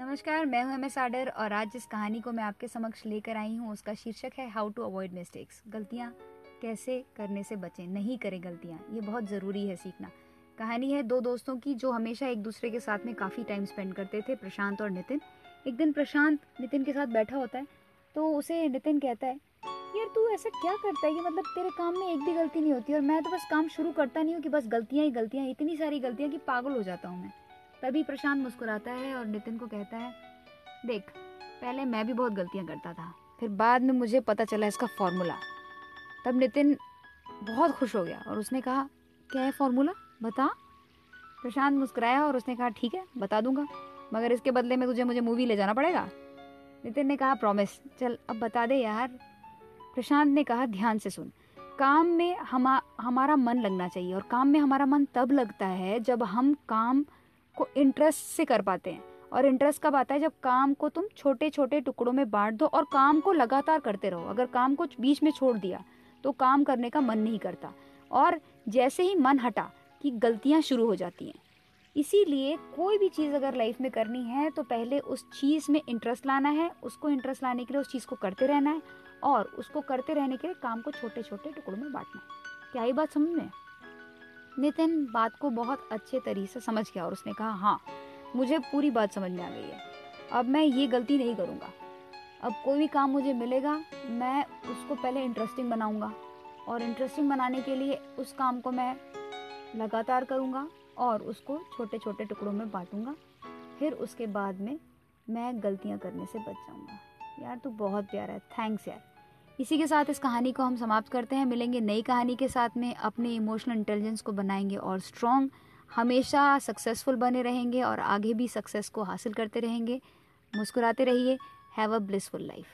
नमस्कार, मैं हूँ एम एस आडर और आज जिस कहानी को मैं आपके समक्ष लेकर आई हूँ, उसका शीर्षक है हाउ टू अवॉइड मिस्टेक्स गलतियाँ कैसे करने से बचें, नहीं करें गलतियाँ, ये बहुत ज़रूरी है सीखना। कहानी है दो दोस्तों की जो हमेशा एक दूसरे के साथ में काफ़ी टाइम स्पेंड करते थे, प्रशांत और नितिन। एक दिन प्रशांत नितिन के साथ बैठा होता है तो उसे नितिन कहता है, यार, तू ऐसा क्या करता है? कि मतलब तेरे काम में एक भी गलती नहीं होती और मैं तो बस काम शुरू करता नहीं हूँ कि बस गलतियाँ ही गलतियाँ, इतनी सारी गलतियाँ कि पागल हो जाता हूँ मैं। तभी प्रशांत मुस्कुराता है और नितिन को कहता है, देख, पहले मैं भी बहुत गलतियाँ करता था, फिर बाद में मुझे पता चला इसका फॉर्मूला। तब नितिन बहुत खुश हो गया और उसने कहा, क्या है फॉर्मूला? बता। प्रशांत मुस्कुराया और उसने कहा, ठीक है, बता दूँगा, मगर इसके बदले में तुझे मुझे मूवी ले जाना पड़ेगा? नितिन ने कहा प्रॉमिस चल, अब बता दे यार। प्रशांत ने कहा, ध्यान से सुन, काम में हमा, हमारा मन लगना चाहिए और काम में हमारा मन तब लगता है जब हम काम को इंटरेस्ट से कर पाते हैं। और इंटरेस्ट कब आता है? जब काम को तुम छोटे छोटे टुकड़ों में बांट दो और काम को लगातार करते रहो। अगर काम को बीच में छोड़ दिया तो काम करने का मन नहीं करता। और जैसे ही मन हटा कि गलतियाँ शुरू हो जाती हैं। इसीलिए कोई भी चीज़ अगर लाइफ में करनी है तो पहले उस चीज़ में इंटरेस्ट लाना है। उसको इंटरेस्ट लाने के लिए उस चीज़ को करते रहना है। और उसको करते रहने के लिए काम को छोटे छोटे टुकड़ों में बांटना है। क्या ये बात समझ में नितिन बात को बहुत अच्छे तरीके से समझ गया और उसने कहा हाँ मुझे पूरी बात समझ में आ गई है। अब मैं ये गलती नहीं करूँगा। अब कोई भी काम मुझे मिलेगा, मैं उसको पहले इंटरेस्टिंग बनाऊँगा और इंटरेस्टिंग बनाने के लिए उस काम को मैं लगातार करूँगा और उसको छोटे छोटे टुकड़ों में बांटूँगा। फिर उसके बाद में मैं गलतियाँ करने से बच जाऊँगा। यार, तू बहुत प्यारा है। थैंक्स यार। इसी के साथ इस कहानी को हम समाप्त करते हैं। मिलेंगे नई कहानी के साथ में। अपने इमोशनल इंटेलिजेंस को बनाएँगे और स्ट्रॉन्ग हमेशा सक्सेसफुल बने रहेंगे और आगे भी सक्सेस को हासिल करते रहेंगे। मुस्कुराते रहिए। Have a blissful life